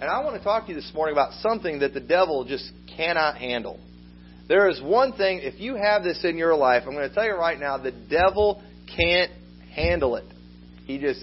And I want to talk to you this morning about something that the devil just cannot handle. There is one thing, if you have this in your life, I'm going to tell you right now, the devil can't handle it. He just,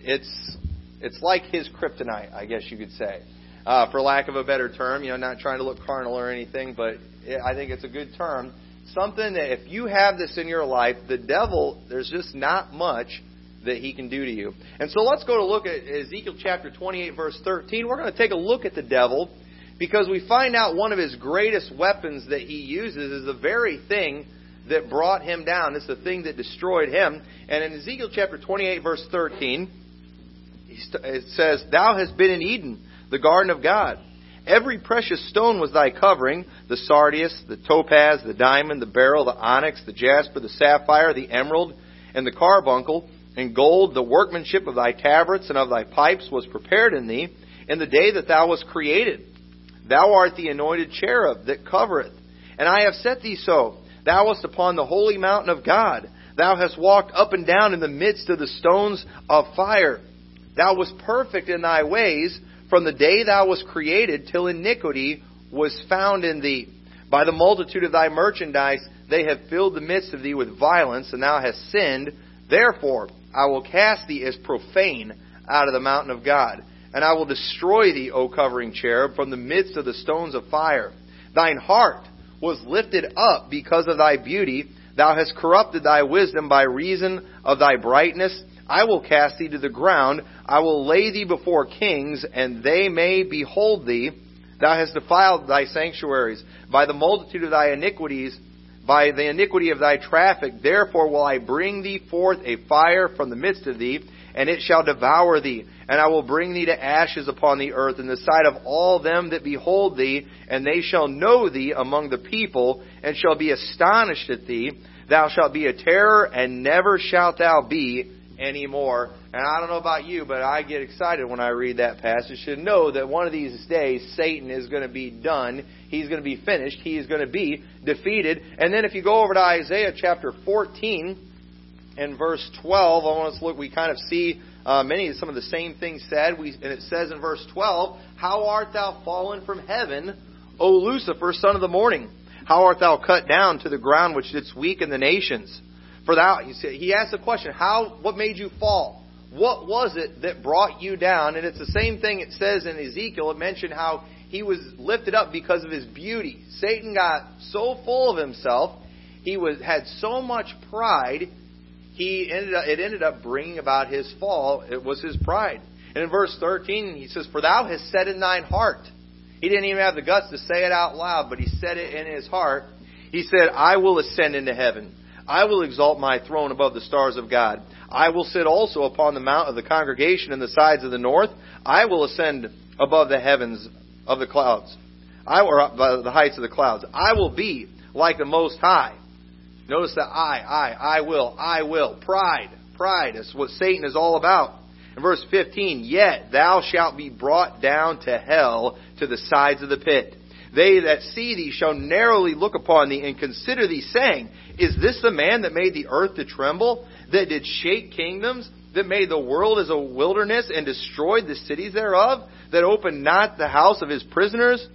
it's, it's like his kryptonite, I guess you could say. Uh, for lack of a better term, you know, not trying to look carnal or anything, but it, I think it's a good term. Something that if you have this in your life, the devil, there's just not much that he can do to you. And so let's go to look at Ezekiel chapter 28, verse 13. We're going to take a look at the devil because we find out one of his greatest weapons that he uses is the very thing that brought him down. It's the thing that destroyed him. And in Ezekiel chapter 28, verse 13, it says, Thou hast been in Eden, the garden of God. Every precious stone was thy covering the sardius, the topaz, the diamond, the beryl, the onyx, the jasper, the sapphire, the emerald, and the carbuncle. And gold, the workmanship of thy tabrets and of thy pipes was prepared in thee in the day that thou wast created. Thou art the anointed cherub that covereth. And I have set thee so. Thou wast upon the holy mountain of God. Thou hast walked up and down in the midst of the stones of fire. Thou wast perfect in thy ways from the day thou wast created till iniquity was found in thee. By the multitude of thy merchandise they have filled the midst of thee with violence, and thou hast sinned. Therefore I will cast thee as profane out of the mountain of God. And I will destroy thee, O covering cherub, from the midst of the stones of fire. Thine heart was lifted up because of thy beauty. Thou hast corrupted thy wisdom by reason of thy brightness. I will cast thee to the ground. I will lay thee before kings, and they may behold thee. Thou hast defiled thy sanctuaries by the multitude of thy iniquities by the iniquity of thy traffic. Therefore will I bring thee forth a fire from the midst of thee, and it shall devour thee. And I will bring thee to ashes upon the earth in the sight of all them that behold thee, and they shall know thee among the people, and shall be astonished at thee. Thou shalt be a terror, and never shalt thou be any more. And I don't know about you, but I get excited when I read that passage to know that one of these days Satan is going to be done. He's going to be finished. He is going to be defeated. And then if you go over to Isaiah chapter 14 and verse 12, I want us to look, we kind of see uh, many of some of the same things said. We, and it says in verse 12, How art thou fallen from heaven, O Lucifer, son of the morning? How art thou cut down to the ground which didst weaken the nations? For thou, he asked the question, how, what made you fall? What was it that brought you down? And it's the same thing it says in Ezekiel. It mentioned how he was lifted up because of his beauty. Satan got so full of himself, he was had so much pride, he ended up, it ended up bringing about his fall. It was his pride. And in verse 13, he says, For thou hast said in thine heart. He didn't even have the guts to say it out loud, but he said it in his heart. He said, I will ascend into heaven. I will exalt my throne above the stars of God. I will sit also upon the mount of the congregation in the sides of the north. I will ascend above the heavens of the clouds. I or uh, the heights of the clouds. I will be like the Most High. Notice that I, I, I will, I will. Pride, pride is what Satan is all about. In verse 15, yet thou shalt be brought down to hell to the sides of the pit. They that see thee shall narrowly look upon thee and consider thee, saying, Is this the man that made the earth to tremble, that did shake kingdoms, that made the world as a wilderness and destroyed the cities thereof, that opened not the house of his prisoners?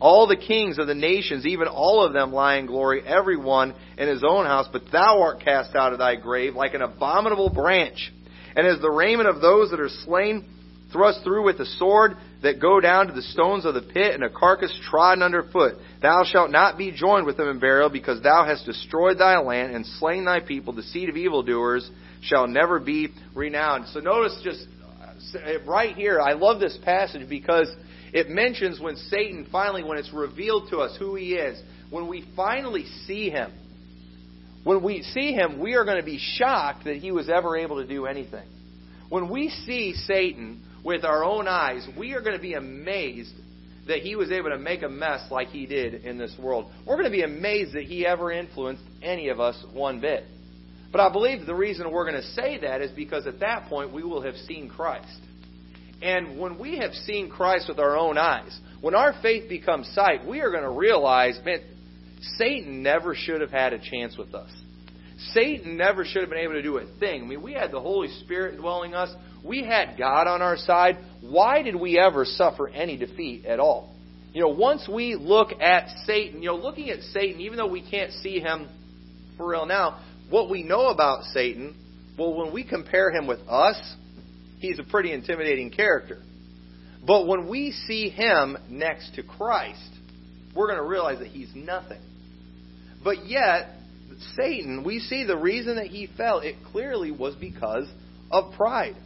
All the kings of the nations, even all of them lie in glory, every one in his own house, but thou art cast out of thy grave like an abominable branch. And as the raiment of those that are slain, thrust through with the sword, that go down to the stones of the pit, and a carcass trodden under foot. Thou shalt not be joined with them in burial, because thou hast destroyed thy land and slain thy people. The seed of evildoers shall never be renowned. So notice just uh, right here, I love this passage because it mentions when Satan finally, when it's revealed to us who he is, when we finally see him. When we see him, we are going to be shocked that he was ever able to do anything. When we see Satan, with our own eyes, we are going to be amazed that he was able to make a mess like he did in this world. We're going to be amazed that he ever influenced any of us one bit. But I believe the reason we're going to say that is because at that point we will have seen Christ. And when we have seen Christ with our own eyes, when our faith becomes sight, we are going to realize, man, Satan never should have had a chance with us. Satan never should have been able to do a thing. I mean, we had the Holy Spirit dwelling us. we had God on our side, why did we ever suffer any defeat at all? You know, once we look at Satan, you know, looking at Satan, even though we can't see him for real now, what we know about Satan, well, when we compare him with us, he's a pretty intimidating character. But when we see him next to Christ, we're going to realize that he's nothing. But yet, Satan, we see the reason that he fell, it clearly was because of pride.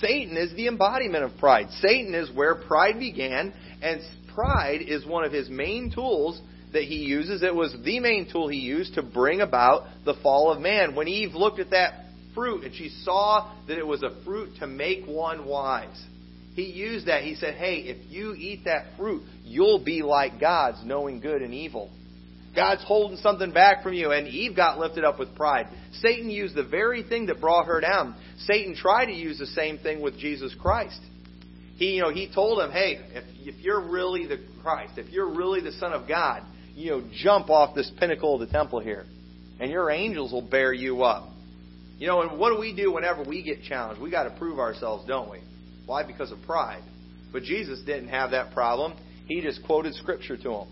Satan is the embodiment of pride. Satan is where pride began, and pride is one of his main tools that he uses. It was the main tool he used to bring about the fall of man. When Eve looked at that fruit and she saw that it was a fruit to make one wise, he used that. He said, Hey, if you eat that fruit, you'll be like gods, knowing good and evil. God's holding something back from you, and Eve got lifted up with pride. Satan used the very thing that brought her down. Satan tried to use the same thing with Jesus Christ. He, you know, he told him, "Hey, if if you're really the Christ, if you're really the Son of God, you know, jump off this pinnacle of the temple here, and your angels will bear you up." You know, and what do we do whenever we get challenged? We got to prove ourselves, don't we? Why? Because of pride. But Jesus didn't have that problem. He just quoted Scripture to him.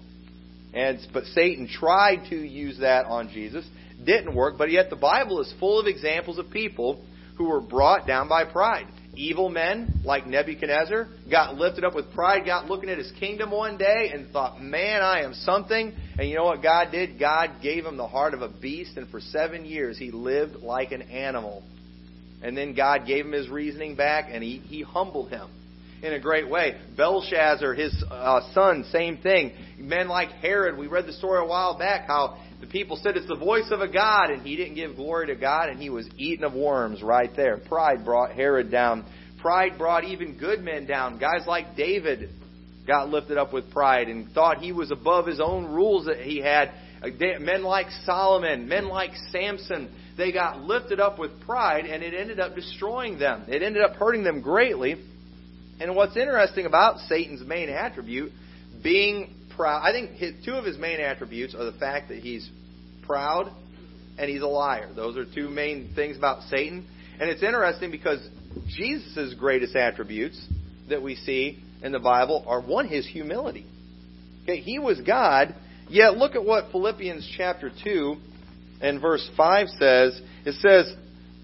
And but Satan tried to use that on Jesus, didn't work. But yet the Bible is full of examples of people who were brought down by pride. Evil men like Nebuchadnezzar got lifted up with pride, got looking at his kingdom one day and thought, "Man, I am something." And you know what God did? God gave him the heart of a beast, and for seven years he lived like an animal. And then God gave him his reasoning back, and he, he humbled him in a great way. Belshazzar, his uh, son, same thing. Men like Herod, we read the story a while back how the people said it's the voice of a God, and he didn't give glory to God, and he was eaten of worms right there. Pride brought Herod down. Pride brought even good men down. Guys like David got lifted up with pride and thought he was above his own rules that he had. Uh, men like Solomon, men like Samson, they got lifted up with pride, and it ended up destroying them. It ended up hurting them greatly. And what's interesting about Satan's main attribute, being proud, I think his, two of his main attributes are the fact that he's proud and he's a liar. Those are two main things about Satan. And it's interesting because Jesus' greatest attributes that we see in the Bible are one, his humility. Okay, he was God, yet look at what Philippians chapter 2 and verse 5 says. It says,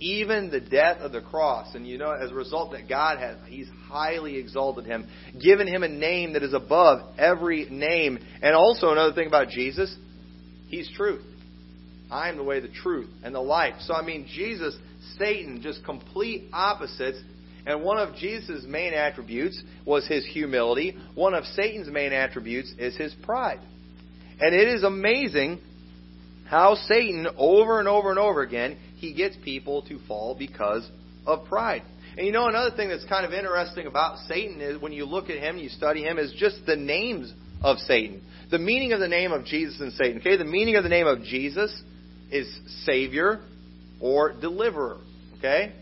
even the death of the cross. And you know, as a result that God has, He's highly exalted Him, given Him a name that is above every name. And also another thing about Jesus, He's truth. I am the way, the truth, and the life. So I mean, Jesus, Satan, just complete opposites. And one of Jesus' main attributes was his humility. One of Satan's main attributes is his pride. And it is amazing how Satan, over and over and over again, he gets people to fall because of pride. And you know, another thing that's kind of interesting about Satan is when you look at him, you study him, is just the names of Satan. The meaning of the name of Jesus and Satan. Okay, the meaning of the name of Jesus is Savior or Deliverer. Okay?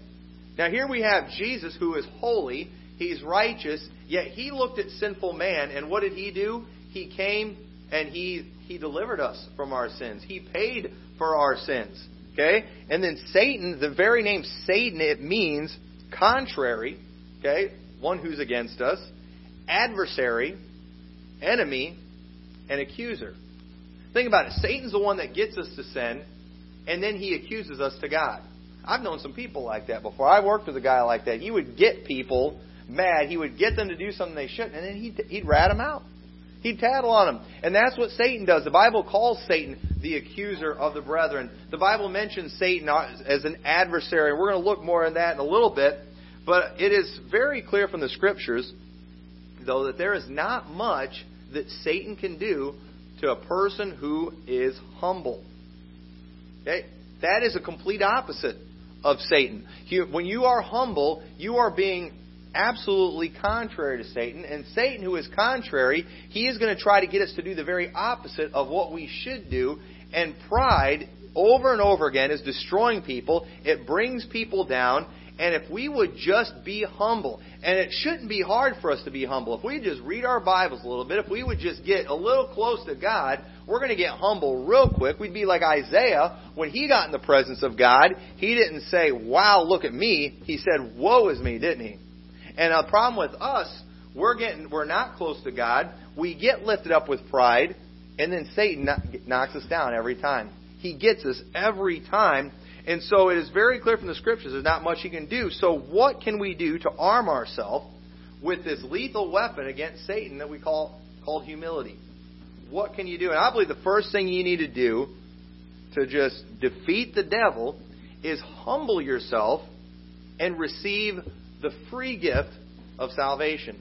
Now here we have Jesus who is holy, he's righteous, yet he looked at sinful man, and what did he do? He came and he he delivered us from our sins. He paid for our sins. Okay? And then Satan, the very name Satan, it means contrary, okay? One who's against us, adversary, enemy, and accuser. Think about it. Satan's the one that gets us to sin, and then he accuses us to God. I've known some people like that before. I worked with a guy like that. He would get people mad. He would get them to do something they shouldn't, and then he'd, he'd rat them out. He'd tattle on them. And that's what Satan does. The Bible calls Satan the accuser of the brethren. The Bible mentions Satan as an adversary. We're going to look more in that in a little bit. But it is very clear from the Scriptures, though, that there is not much that Satan can do to a person who is humble. Okay? That is a complete opposite of Satan. When you are humble, you are being absolutely contrary to Satan. And Satan, who is contrary, he is going to try to get us to do the very opposite of what we should do. And pride, over and over again, is destroying people. It brings people down. And if we would just be humble, and it shouldn't be hard for us to be humble, if we just read our Bibles a little bit, if we would just get a little close to God, we're going to get humble real quick. We'd be like Isaiah when he got in the presence of God. He didn't say, Wow, look at me. He said, Woe is me, didn't he? And a problem with us, we're getting we're not close to God. We get lifted up with pride, and then Satan knocks us down every time. He gets us every time. And so it is very clear from the scriptures there's not much he can do. So what can we do to arm ourselves with this lethal weapon against Satan that we call called humility? What can you do? And I believe the first thing you need to do to just defeat the devil is humble yourself and receive the free gift of salvation.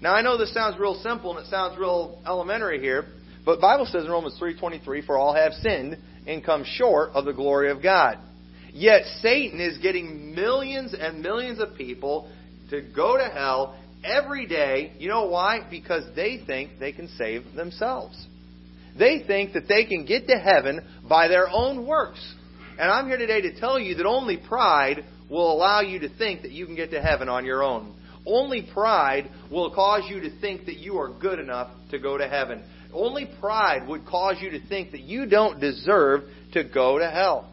Now I know this sounds real simple and it sounds real elementary here, but Bible says in Romans 3:23 for all have sinned and come short of the glory of God. Yet Satan is getting millions and millions of people to go to hell every day. You know why? Because they think they can save themselves. They think that they can get to heaven by their own works. And I'm here today to tell you that only pride will allow you to think that you can get to heaven on your own. Only pride will cause you to think that you are good enough to go to heaven. Only pride would cause you to think that you don't deserve to go to hell.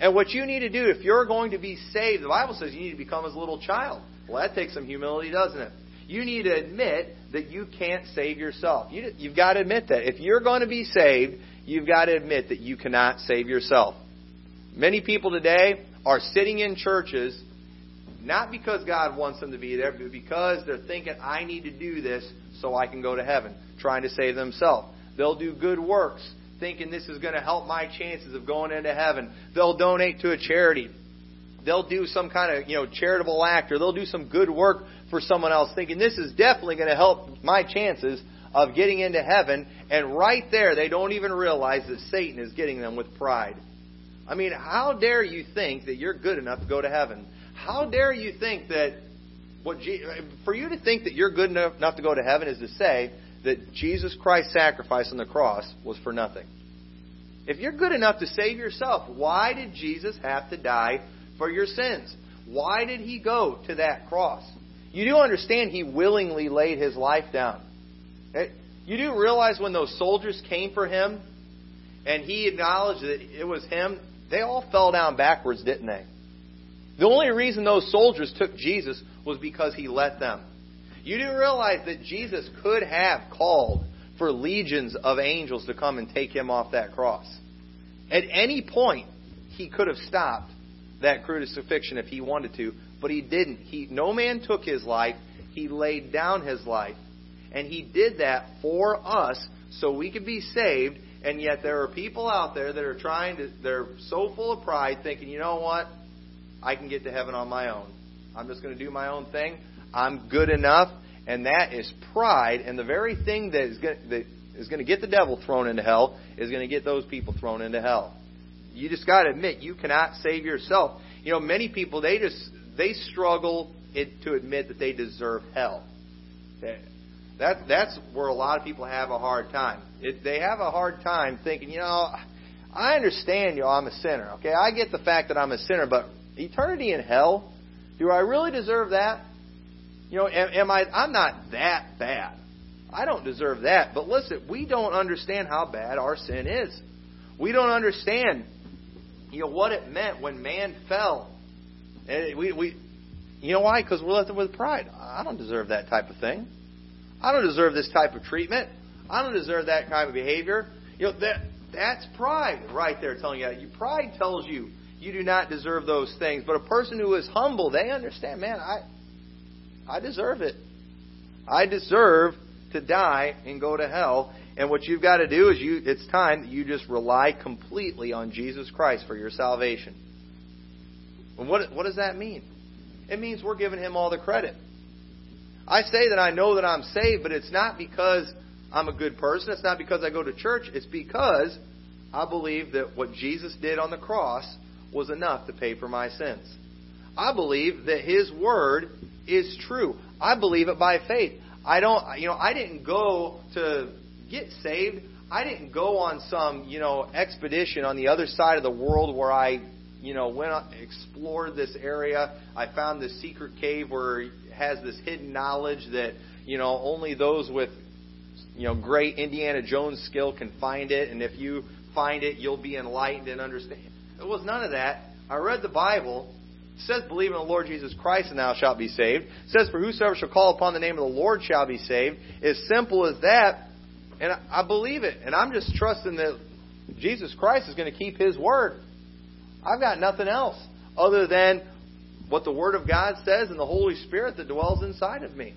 And what you need to do if you're going to be saved, the Bible says you need to become as a little child. Well, that takes some humility, doesn't it? You need to admit that you can't save yourself. You, you've got to admit that. If you're going to be saved, you've got to admit that you cannot save yourself. Many people today are sitting in churches not because God wants them to be there, but because they're thinking, I need to do this so I can go to heaven, trying to save themselves. They'll do good works, thinking this is going to help my chances of going into heaven. They'll donate to a charity. They'll do some kind of, you know, charitable act or they'll do some good work for someone else thinking this is definitely going to help my chances of getting into heaven. And right there, they don't even realize that Satan is getting them with pride. I mean, how dare you think that you're good enough to go to heaven? How dare you think that what for you to think that you're good enough to go to heaven is to say that Jesus Christ's sacrifice on the cross was for nothing. If you're good enough to save yourself, why did Jesus have to die for your sins? Why did he go to that cross? You do understand he willingly laid his life down. Eh, you do realize when those soldiers came for him and he acknowledged that it was him, they all fell down backwards, didn't they? The only reason those soldiers took Jesus was because he let them. You do realize that Jesus could have called for legions of angels to come and take him off that cross. At any point, he could have stopped that crucifixion if he wanted to, but he didn't. He, no man took his life. He laid down his life. And he did that for us so we could be saved. And yet there are people out there that are trying to, they're so full of pride thinking, you know what? I can get to heaven on my own. I'm just going to do my own thing. I'm good enough. And that is pride. And the very thing that is going, that is going to get the devil thrown into hell is going to get those people thrown into hell. You just got to admit you cannot save yourself. You know, many people they just they struggle to admit that they deserve hell. That that's where a lot of people have a hard time. It, they have a hard time thinking, you know, I understand, you know, I'm a sinner. Okay, I get the fact that I'm a sinner, but eternity in hell, do I really deserve that? You know, am, am I? I'm not that bad. I don't deserve that. But listen, we don't understand how bad our sin is. We don't understand, you know, what it meant when man fell. And we, we, you know why? Because we're left with pride. I don't deserve that type of thing. I don't deserve this type of treatment. I don't deserve that kind of behavior. You know that that's pride right there telling you. That. Pride tells you you do not deserve those things. But a person who is humble, they understand, man, I I deserve it. I deserve to die and go to hell. And what you've got to do is you it's time that you just rely completely on Jesus Christ for your salvation. And what what does that mean? It means we're giving him all the credit. I say that I know that I'm saved, but it's not because I'm a good person. It's not because I go to church. It's because I believe that what Jesus did on the cross was enough to pay for my sins. I believe that His Word is true. I believe it by faith. I don't, you know, I didn't go to get saved. I didn't go on some, you know, expedition on the other side of the world where I, you know, went explored this area. I found this secret cave where has this hidden knowledge that, you know, only those with, you know, great Indiana Jones skill can find it, and if you find it, you'll be enlightened and understand. It was none of that. I read the Bible. It says, believe in the Lord Jesus Christ and thou shalt be saved. It says, for whosoever shall call upon the name of the Lord shall be saved. As simple as that. And I believe it. And I'm just trusting that Jesus Christ is going to keep His word. I've got nothing else other than what the Word of God says and the Holy Spirit that dwells inside of me.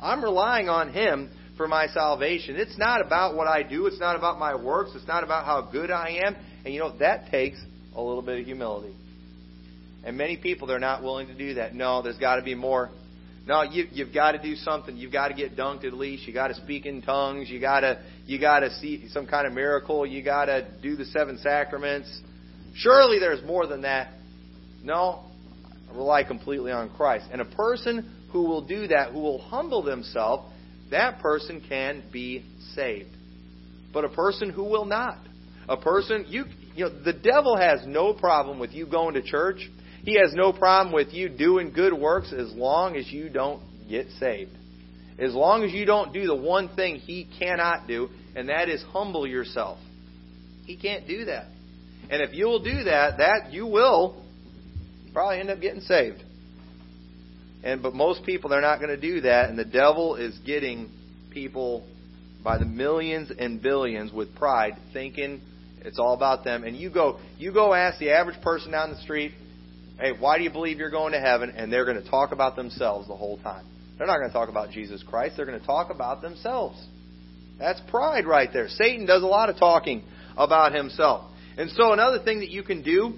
I'm relying on Him for my salvation. It's not about what I do. It's not about my works. It's not about how good I am. And you know, that takes a little bit of humility. And many people, they're not willing to do that. No, there's got to be more. No, you, you've got to do something. You've got to get dunked at least. You got to speak in tongues. You got to you got to see some kind of miracle. You got to do the seven sacraments. Surely there's more than that. No, rely completely on Christ. And a person who will do that, who will humble themselves, that person can be saved. But a person who will not, a person you you know the devil has no problem with you going to church. He has no problem with you doing good works as long as you don't get saved. As long as you don't do the one thing he cannot do, and that is humble yourself. He can't do that. And if you'll do that, that you will probably end up getting saved. And but most people they're not going to do that, and the devil is getting people by the millions and billions with pride, thinking it's all about them. And you go you go ask the average person down the street, hey, why do you believe you're going to heaven? And they're going to talk about themselves the whole time. They're not going to talk about Jesus Christ. They're going to talk about themselves. That's pride right there. Satan does a lot of talking about himself. And so another thing that you can do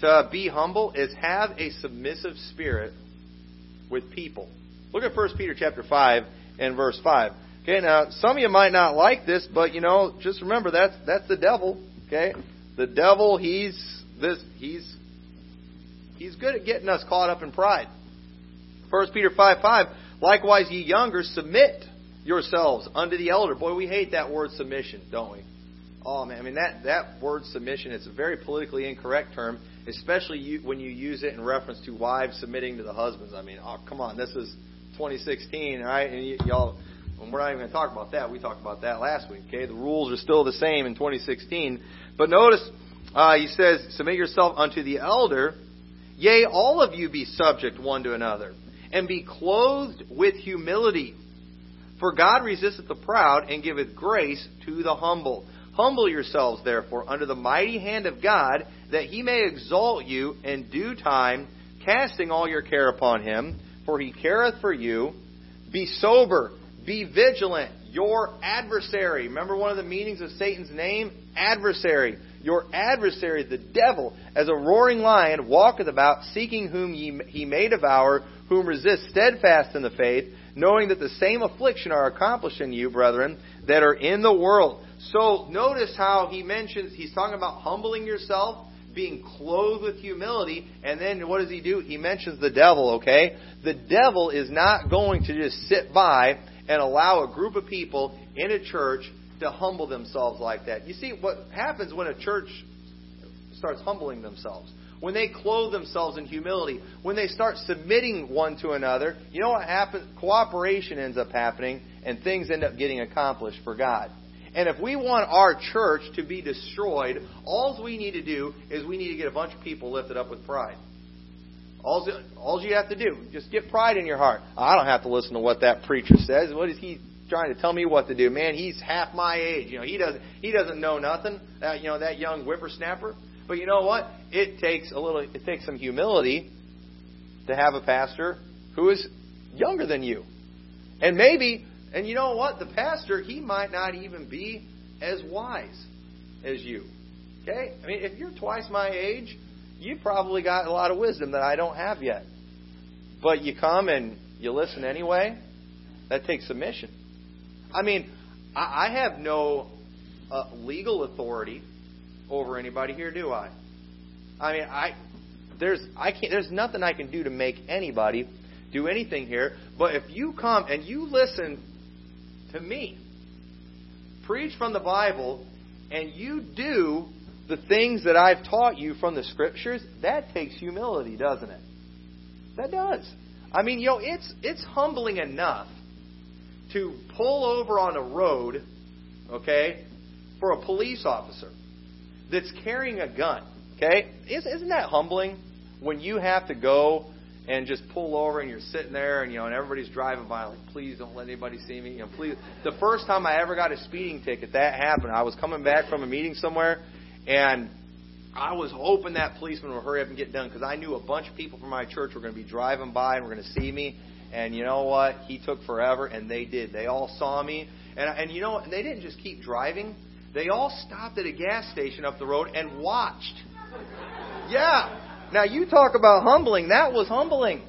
to be humble is have a submissive spirit with people. Look at 1 Peter chapter 5 and verse 5. Okay, now some of you might not like this, but you know, just remember that's that's the devil. Okay, the devil he's this he's he's good at getting us caught up in pride. 1 Peter 5 5. Likewise, ye younger, submit yourselves unto the elder. Boy, we hate that word submission, don't we? Oh man, I mean that that word submission. It's a very politically incorrect term, especially you, when you use it in reference to wives submitting to the husbands. I mean, oh come on, this is 2016, right? And y- y'all, well, we're not even going to talk about that. We talked about that last week. Okay, the rules are still the same in 2016. But notice uh, he says, "Submit yourself unto the elder." Yea, all of you be subject one to another, and be clothed with humility. For God resisteth the proud, and giveth grace to the humble. Humble yourselves, therefore, under the mighty hand of God, that he may exalt you in due time, casting all your care upon him, for he careth for you. Be sober, be vigilant. Your adversary. Remember one of the meanings of Satan's name? Adversary. Your adversary, the devil, as a roaring lion, walketh about, seeking whom he may devour, whom resist steadfast in the faith, knowing that the same affliction are accomplished in you, brethren, that are in the world. So notice how he mentions, he's talking about humbling yourself, being clothed with humility, and then what does he do? He mentions the devil, okay? The devil is not going to just sit by and allow a group of people in a church to humble themselves like that. You see, what happens when a church starts humbling themselves? When they clothe themselves in humility, when they start submitting one to another, you know what happens? Cooperation ends up happening, and things end up getting accomplished for God. And if we want our church to be destroyed, all we need to do is we need to get a bunch of people lifted up with pride. All, you have to do, just get pride in your heart. I don't have to listen to what that preacher says. What is he trying to tell me what to do? Man, he's half my age. You know, he doesn't he doesn't know nothing. That you know that young whippersnapper. But you know what? It takes a little. It takes some humility to have a pastor who is younger than you, and maybe. And you know what? The pastor he might not even be as wise as you. Okay? I mean, if you're twice my age, you probably got a lot of wisdom that I don't have yet. But you come and you listen anyway. That takes submission. I mean, I have no uh, legal authority over anybody here, do I? I mean, I there's I can't there's nothing I can do to make anybody do anything here. But if you come and you listen to me preach from the Bible and you do the things that I've taught you from the scriptures, that takes humility, doesn't it? That does. I mean, you know, it's it's humbling enough to pull over on a road, okay, for a police officer that's carrying a gun. Okay, isn't that humbling when you have to go and just pull over and you're sitting there and you know and everybody's driving by like please don't let anybody see me. You know please. The first time I ever got a speeding ticket that happened. I was coming back from a meeting somewhere and I was hoping that policeman would hurry up and get done because I knew a bunch of people from my church were going to be driving by and were going to see me. And you know what? He took forever and they did. They all saw me. And and you know they didn't just keep driving. They all stopped at a gas station up the road and watched. Yeah now you talk about humbling. That was humbling.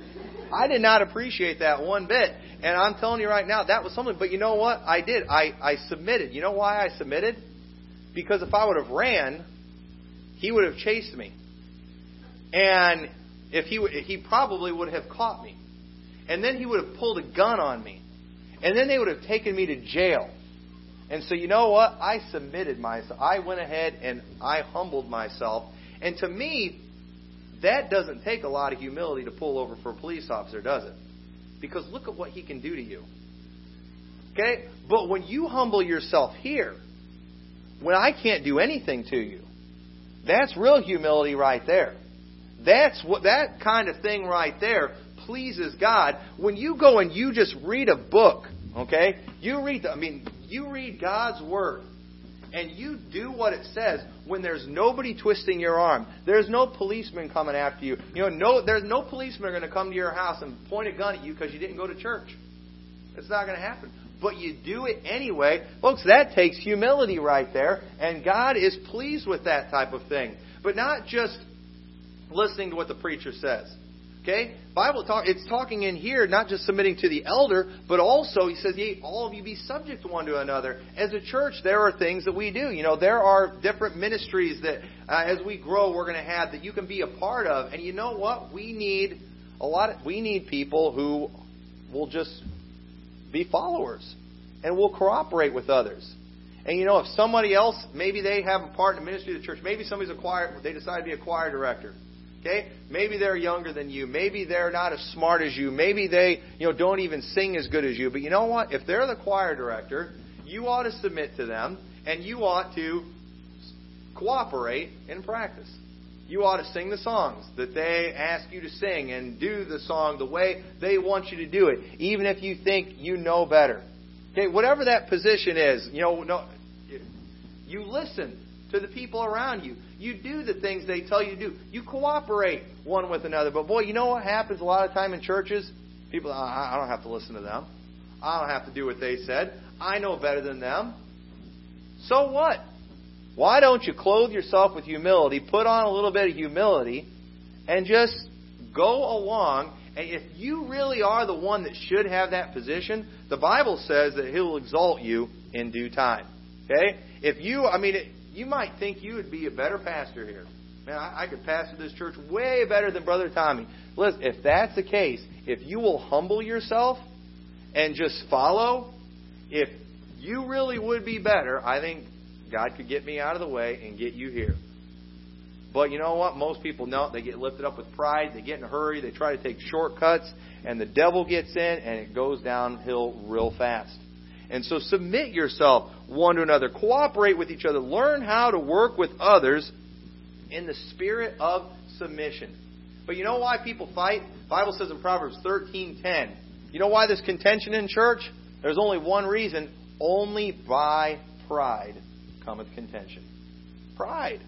I did not appreciate that one bit. And I'm telling you right now, that was something. But you know what? I did. I, I submitted. You know why I submitted? Because if I would have ran, he would have chased me. And if he he probably would have caught me. And then he would have pulled a gun on me. And then they would have taken me to jail. And so you know what? I submitted myself. I went ahead and I humbled myself. And to me, that doesn't take a lot of humility to pull over for a police officer, does it? Because look at what he can do to you. Okay? But when you humble yourself here, when I can't do anything to you, that's real humility right there. That's what that kind of thing right there pleases God. When you go and you just read a book, okay? You read the, I mean, you read God's word and you do what it says when there's nobody twisting your arm. There's no policeman coming after you. You know, no, there's no policeman going to come to your house and point a gun at you because you didn't go to church. It's not going to happen. But you do it anyway. Folks, that takes humility right there, and God is pleased with that type of thing. But not just listening to what the preacher says. Okay? Bible talk it's talking in here not just submitting to the elder, but also he says, Yea, all of you be subject one to another. As a church, there are things that we do. You know, there are different ministries that uh, as we grow we're going to have that you can be a part of. And you know what? We need a lot of, we need people who will just be followers and will cooperate with others. And you know, if somebody else, maybe they have a part in the ministry of the church, maybe somebody's a choir, they decide to be a choir director. Okay? Maybe they're younger than you. Maybe they're not as smart as you. Maybe they, you know, don't even sing as good as you. But you know what? If they're the choir director, you ought to submit to them and you ought to cooperate in practice. You ought to sing the songs that they ask you to sing and do the song the way they want you to do it, even if you think you know better. Okay, whatever that position is, you know, no, you listen to the people around you. You do the things they tell you to do. You cooperate one with another. But boy, you know what happens a lot of time in churches? People, I don't have to listen to them. I don't have to do what they said. I know better than them. So what? Why don't you clothe yourself with humility, put on a little bit of humility, and just go along? And if you really are the one that should have that position, the Bible says that He'll exalt you in due time. Okay? If you, I mean, you might think you would be a better pastor here. Man, I, I could pastor this church way better than Brother Tommy. Listen, if that's the case, if you will humble yourself and just follow, if you really would be better, I think God could get me out of the way and get you here. But you know what? Most people know they get lifted up with pride, they get in a hurry, they try to take shortcuts, and the devil gets in and it goes downhill real fast. And so submit yourself one to another. Cooperate with each other. Learn how to work with others in the spirit of submission. But you know why people fight? The Bible says in Proverbs 13:10. You know why there's contention in church? There's only one reason. Only by pride cometh contention. Pride.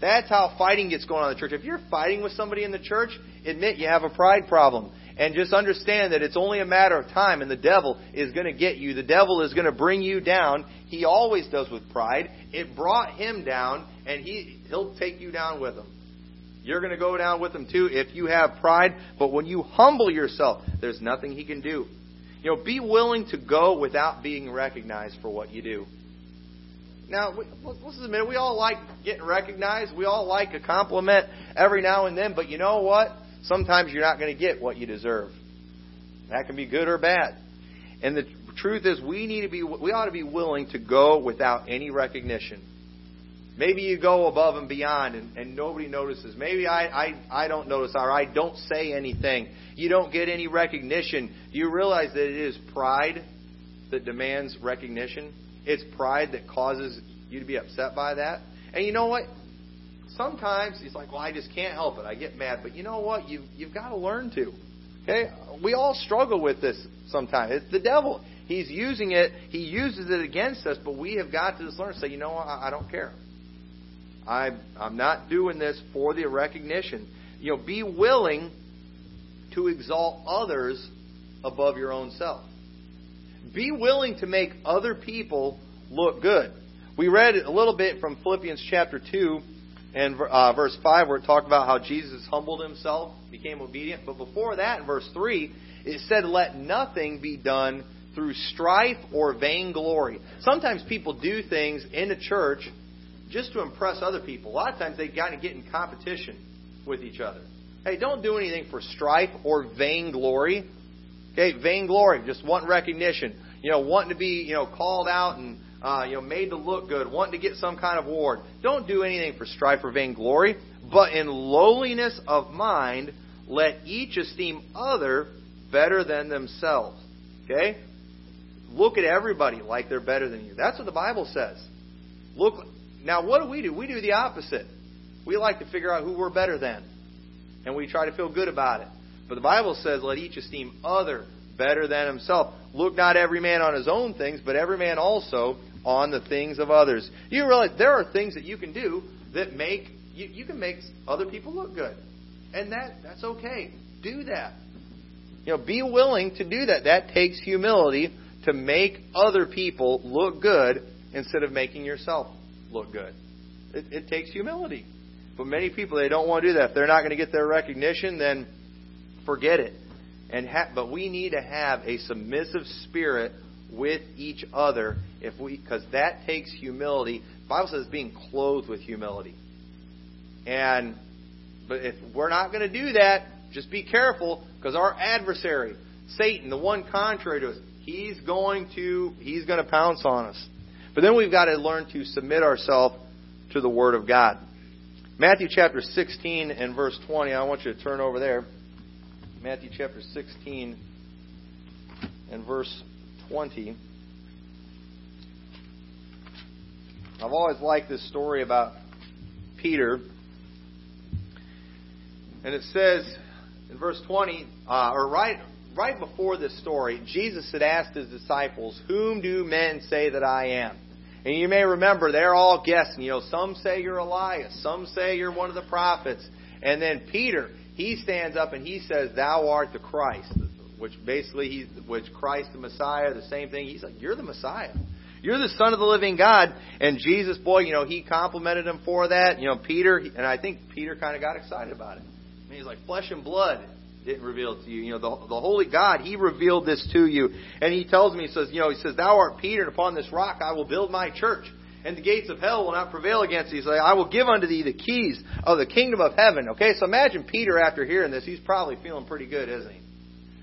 That's how fighting gets going on in the church. If you're fighting with somebody in the church, admit you have a pride problem. And just understand that it's only a matter of time, and the devil is going to get you. The devil is going to bring you down. He always does with pride. It brought him down, and he, he'll take you down with him. You're going to go down with him too if you have pride. But when you humble yourself, there's nothing he can do. You know, be willing to go without being recognized for what you do. Now, listen a minute. We all like getting recognized. We all like a compliment every now and then. But you know what? Sometimes you're not going to get what you deserve. That can be good or bad. And the truth is we need to be we ought to be willing to go without any recognition. Maybe you go above and beyond and, and nobody notices. Maybe I, I, I don't notice or I don't say anything. You don't get any recognition. You realize that it is pride that demands recognition. It's pride that causes you to be upset by that. And you know what? Sometimes he's like, well, I just can't help it. I get mad. But you know what? You've, you've got to learn to. Okay? We all struggle with this sometimes. It's the devil. He's using it. He uses it against us, but we have got to just learn to say, you know what? I, I don't care. I, I'm not doing this for the recognition. You know, be willing to exalt others above your own self. Be willing to make other people look good. We read a little bit from Philippians chapter 2 and uh, verse 5 where it talked about how Jesus humbled himself, became obedient. But before that, in verse 3, it said, Let nothing be done through strife or vainglory. Sometimes people do things in a church just to impress other people. A lot of times they got to get in competition with each other. Hey, don't do anything for strife or vainglory. Okay, vainglory, just want recognition. You know, wanting to be, you know, called out and, uh, you know, made to look good, wanting to get some kind of award. Don't do anything for strife or vainglory, but in lowliness of mind, let each esteem other better than themselves. Okay? Look at everybody like they're better than you. That's what the Bible says. Look, now what do we do? We do the opposite. We like to figure out who we're better than. And we try to feel good about it. But the Bible says, let each esteem other better than himself. Look not every man on his own things, but every man also on the things of others. You realize there are things that you can do that make you, you can make other people look good. And that that's okay. Do that. You know, be willing to do that. That takes humility to make other people look good instead of making yourself look good. It, it takes humility. But many people they don't want to do that. If they're not going to get their recognition, then forget it. And ha- but we need to have a submissive spirit with each other if we because that takes humility. The Bible says being clothed with humility. And but if we're not going to do that, just be careful because our adversary, Satan, the one contrary to us, he's going to he's going to pounce on us. But then we've got to learn to submit ourselves to the Word of God. Matthew chapter 16 and verse 20. I want you to turn over there. Matthew chapter 16 and verse 20. I've always liked this story about Peter. And it says in verse 20, uh, or right, right before this story, Jesus had asked his disciples, Whom do men say that I am? And you may remember they're all guessing. You know, some say you're Elias, some say you're one of the prophets. And then Peter, he stands up and he says, Thou art the Christ, which basically he's which Christ the Messiah, the same thing. He's like, You're the Messiah. You're the Son of the living God. And Jesus, boy, you know, he complimented him for that. You know, Peter, and I think Peter kind of got excited about it. I mean, he's like, flesh and blood didn't reveal it to you. You know, the, the Holy God, He revealed this to you. And He tells me, He says, you know, He says, Thou art Peter, and upon this rock I will build my church and the gates of hell will not prevail against thee. So I will give unto thee the keys of the kingdom of heaven. Okay, so imagine Peter after hearing this. He's probably feeling pretty good, isn't he?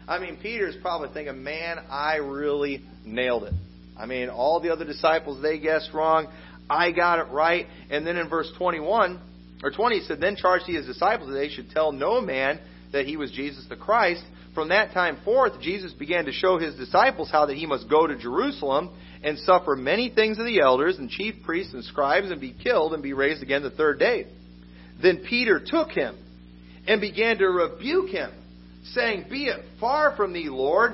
I mean, Peter's probably thinking, man, I really nailed it. I mean, all the other disciples, they guessed wrong. I got it right. And then in verse 21, or 20, he said, Then charged he his disciples that they should tell no man that he was Jesus the Christ. From that time forth, Jesus began to show his disciples how that he must go to Jerusalem and suffer many things of the elders and chief priests and scribes and be killed and be raised again the third day. Then Peter took him and began to rebuke him, saying, Be it far from thee, Lord,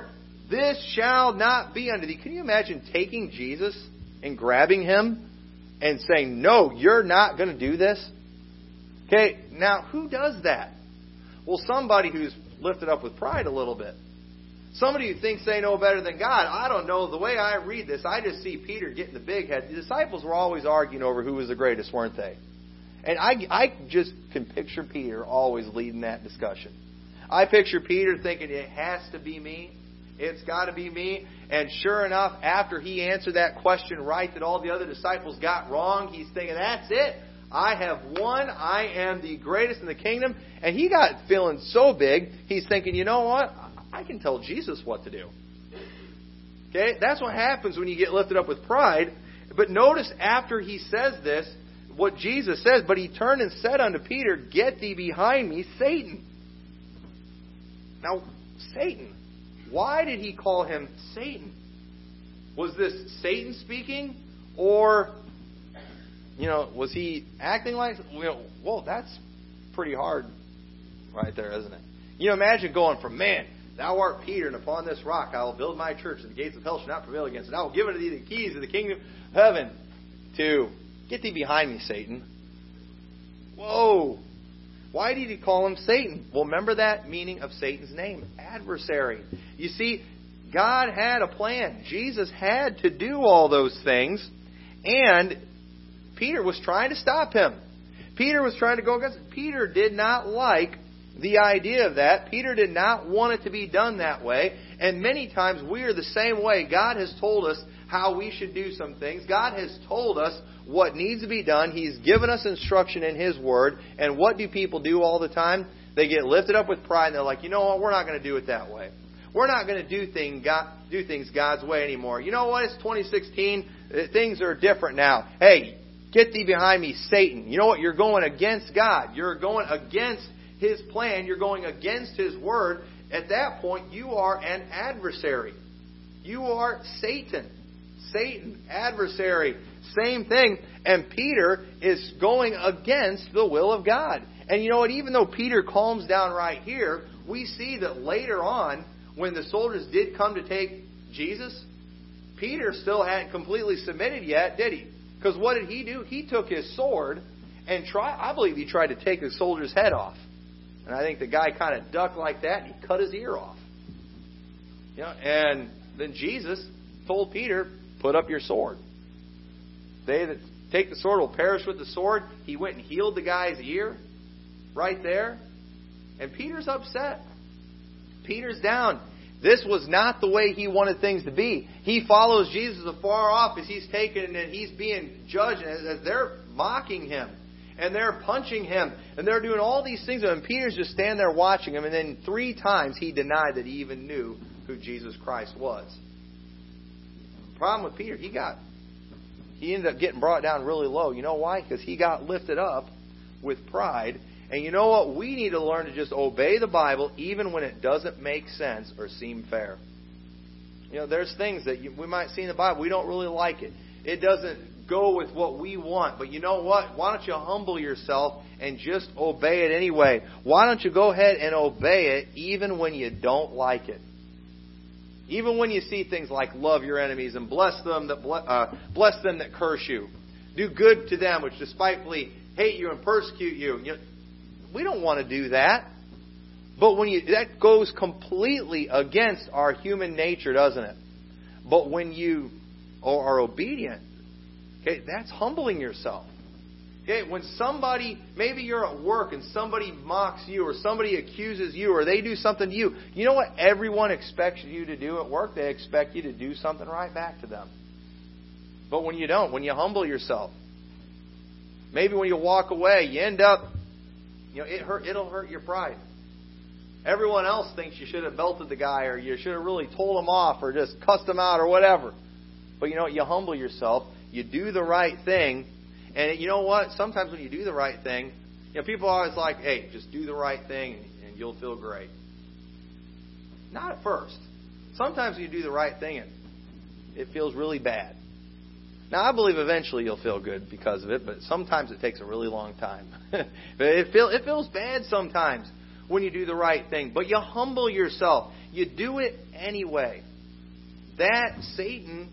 this shall not be unto thee. Can you imagine taking Jesus and grabbing him and saying, No, you're not going to do this? Okay, now who does that? Well, somebody who's lifted up with pride a little bit. Somebody who thinks they know better than God. I don't know. The way I read this, I just see Peter getting the big head. The disciples were always arguing over who was the greatest, weren't they? And I, I just can picture Peter always leading that discussion. I picture Peter thinking, it has to be me. It's got to be me. And sure enough, after he answered that question right that all the other disciples got wrong, he's thinking, that's it. I have won. I am the greatest in the kingdom. And he got feeling so big, he's thinking, you know what? I can tell Jesus what to do. Okay? That's what happens when you get lifted up with pride. But notice after he says this, what Jesus says, but he turned and said unto Peter, Get thee behind me, Satan. Now, Satan. Why did he call him Satan? Was this Satan speaking? Or, you know, was he acting like, you know, whoa, that's pretty hard right there, isn't it? You know, imagine going from, man, thou art Peter, and upon this rock I will build my church, and the gates of hell shall not prevail against it. I will give unto thee the keys of the kingdom of heaven. To, get thee behind me, Satan. Whoa. Why did he call him Satan? Well, remember that meaning of Satan's name adversary. You see, God had a plan. Jesus had to do all those things, and Peter was trying to stop him. Peter was trying to go against. Peter did not like the idea of that. Peter did not want it to be done that way. And many times we are the same way. God has told us how we should do some things. God has told us what needs to be done. He's given us instruction in His Word. And what do people do all the time? They get lifted up with pride and they're like, you know what? We're not going to do it that way. We're not going to do, thing, God, do things God's way anymore. You know what? It's 2016. Uh, things are different now. Hey, get thee behind me, Satan. You know what? You're going against God. You're going against His plan. You're going against His Word. At that point, you are an adversary. You are Satan. Satan, adversary. Same thing. And Peter is going against the will of God. And you know what? Even though Peter calms down right here, we see that later on, when the soldiers did come to take Jesus, Peter still hadn't completely submitted yet, did he? Because what did he do? He took his sword and try. I believe he tried to take the soldier's head off. And I think the guy kind of ducked like that and he cut his ear off. You know, and then Jesus told Peter, put up your sword. They that take the sword will perish with the sword. He went and healed the guy's ear right there. And Peter's upset. Peter's down. This was not the way he wanted things to be. He follows Jesus afar off as he's taken and he's being judged as they're mocking him and they're punching him and they're doing all these things and Peter's just standing there watching him and then three times he denied that he even knew who Jesus Christ was. Problem with Peter, he got he ended up getting brought down really low. You know why? Because he got lifted up with pride. And you know what? We need to learn to just obey the Bible even when it doesn't make sense or seem fair. You know, there's things that you, we might see in the Bible, we don't really like it. It doesn't go with what we want. But you know what? Why don't you humble yourself and just obey it anyway? Why don't you go ahead and obey it even when you don't like it? Even when you see things like love your enemies and bless them that uh, bless them that curse you, do good to them which despitefully hate you and persecute you. you we don't want to do that. But when you that goes completely against our human nature, doesn't it? But when you are obedient, okay, that's humbling yourself. Okay, when somebody, maybe you're at work and somebody mocks you or somebody accuses you or they do something to you, you know what everyone expects you to do at work? They expect you to do something right back to them. But when you don't, when you humble yourself, maybe when you walk away, you end up, you know, it hurt, it'll hurt your pride. Everyone else thinks you should have belted the guy or you should have really told him off or just cussed him out or whatever. But you know, what? you humble yourself, you do the right thing, and you know what? Sometimes when you do the right thing, you know, people are always like, hey, just do the right thing and you'll feel great. Not at first. Sometimes when you do the right thing and it feels really bad. Now, I believe eventually you'll feel good because of it, but sometimes it takes a really long time. it, feel, it feels bad sometimes when you do the right thing, but you humble yourself. You do it anyway. That Satan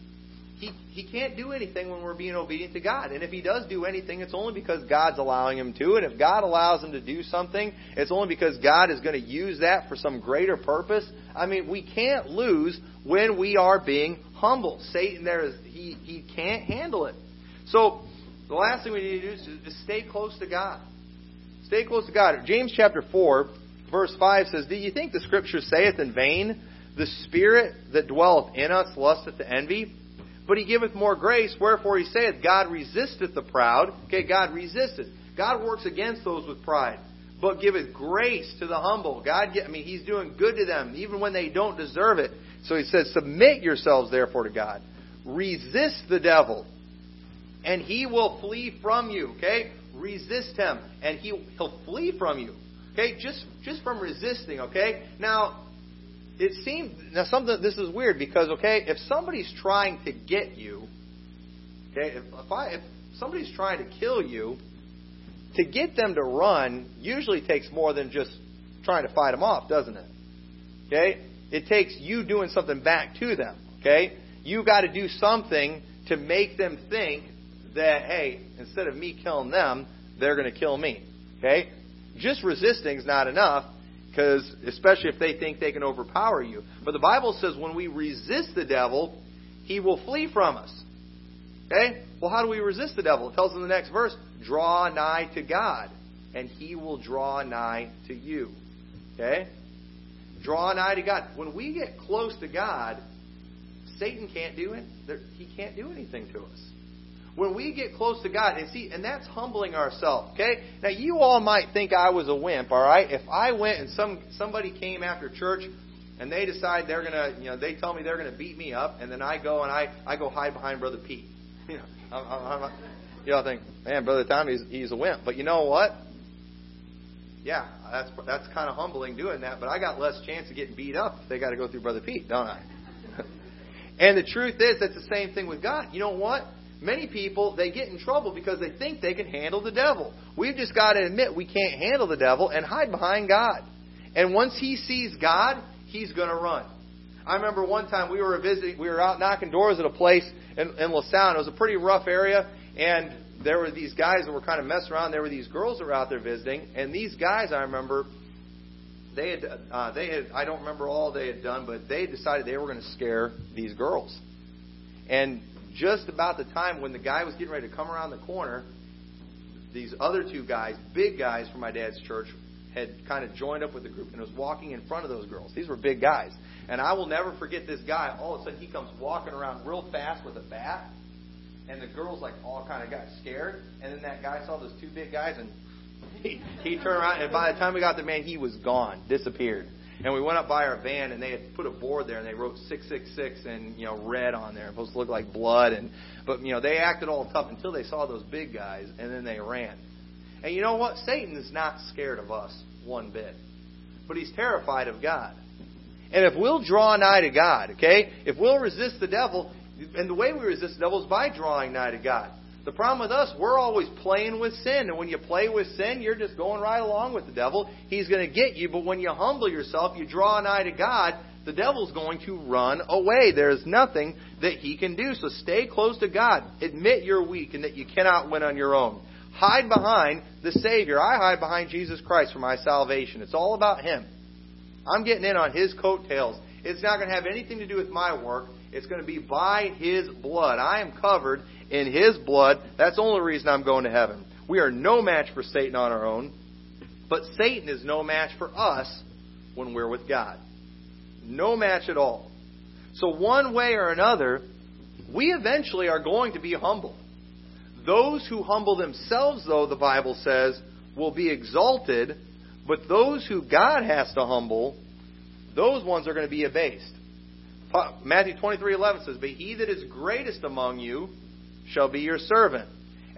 he, he can't do anything when we're being obedient to God. And if he does do anything, it's only because God's allowing him to. And if God allows him to do something, it's only because God is going to use that for some greater purpose. I mean, we can't lose when we are being humble. Satan there is he he can't handle it. So the last thing we need to do is to stay close to God. Stay close to God. James chapter four, verse five says, Do you think the scripture saith in vain? The spirit that dwelleth in us lusteth to envy. But he giveth more grace, wherefore he saith, God resisteth the proud. Okay, God resisteth. God works against those with pride. but giveth grace to the humble. God, I mean, He's doing good to them, even when they don't deserve it. So He says, Submit yourselves, therefore, to God. Resist the devil, and he will flee from you. Okay? Resist him, and he, he'll flee from you. Okay? Just, just from resisting. Okay? Now, it seems, now something, this is weird because, okay, if somebody's trying to get you, okay, if, if, I, if somebody's trying to kill you, to get them to run usually takes more than just trying to fight them off, doesn't it? Okay? It takes you doing something back to them. Okay? You got to do something to make them think that, hey, instead of me killing them, they're going to kill me. Okay? Just resisting is not enough because especially if they think they can overpower you. But the Bible says when we resist the devil, he will flee from us. Okay? Well, how do we resist the devil? It tells in the next verse, draw nigh to God, and he will draw nigh to you. Okay? Draw nigh to God. When we get close to God, Satan can't do it. He can't do anything to us. When we get close to God, and see, and that's humbling ourselves. Okay. Now you all might think I was a wimp. All right. If I went and some somebody came after church, and they decide they're gonna, you know, they tell me they're gonna beat me up, and then I go and I I go hide behind Brother Pete. You know, I'm, I'm, you all think, man, Brother Tom, he's he's a wimp. But you know what? Yeah, that's that's kind of humbling doing that. But I got less chance of getting beat up if they got to go through Brother Pete, don't I? And the truth is, that's the same thing with God. You know what? Many people, they get in trouble because they think they can handle the devil. We've just got to admit we can't handle the devil and hide behind God. And once he sees God, he's going to run. I remember one time we were visiting, we were out knocking doors at a place in, in LaSalle. It was a pretty rough area, and there were these guys that were kind of messing around. There were these girls that were out there visiting, and these guys, I remember, they had uh, they had I don't remember all they had done, but they decided they were going to scare these girls. And just about the time when the guy was getting ready to come around the corner, these other two guys, big guys from my dad's church, had kind of joined up with the group and was walking in front of those girls. These were big guys. And I will never forget this guy. All of a sudden, he comes walking around real fast with a bat. And the girls, like, all kind of got scared. And then that guy saw those two big guys and he, he turned around, and by the time we got there, man, he was gone, disappeared. And we went up by our van, and they had put a board there, and they wrote 666 and you know red on there, supposed to look like blood. And but you know they acted all tough until they saw those big guys, and then they ran. And you know what? Satan is not scared of us one bit, but he's terrified of God. And if we'll draw nigh to God, okay, if we'll resist the devil, and the way we resist the devil is by drawing nigh to God. The problem with us, we're always playing with sin. And when you play with sin, you're just going right along with the devil. He's going to get you. But when you humble yourself, you draw an eye to God, the devil's going to run away. There's nothing that he can do. So stay close to God. Admit you're weak and that you cannot win on your own. Hide behind the Savior. I hide behind Jesus Christ for my salvation. It's all about Him. I'm getting in on His coattails. It's not going to have anything to do with my work. It's going to be by His blood. I am covered in His blood. That's the only reason I'm going to heaven. We are no match for Satan on our own, but Satan is no match for us when we're with God. No match at all. So, one way or another, we eventually are going to be humble. Those who humble themselves, though, the Bible says, will be exalted, but those who God has to humble, those ones are going to be abased. Matthew 23:11 says, "But he that is greatest among you shall be your servant,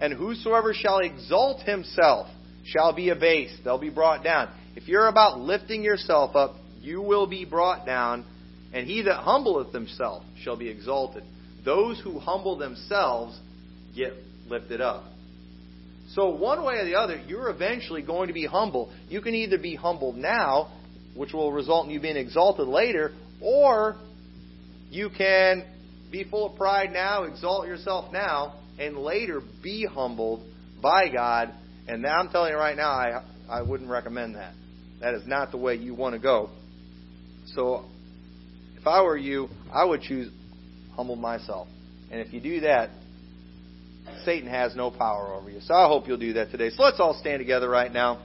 and whosoever shall exalt himself shall be abased; they'll be brought down." If you're about lifting yourself up, you will be brought down, and he that humbleth himself shall be exalted. Those who humble themselves get lifted up. So, one way or the other, you're eventually going to be humble. You can either be humbled now, which will result in you being exalted later, or you can be full of pride now, exalt yourself now, and later be humbled by God. And I'm telling you right now, I, I wouldn't recommend that. That is not the way you want to go. So, if I were you, I would choose humble myself. And if you do that, Satan has no power over you. So I hope you'll do that today. So let's all stand together right now.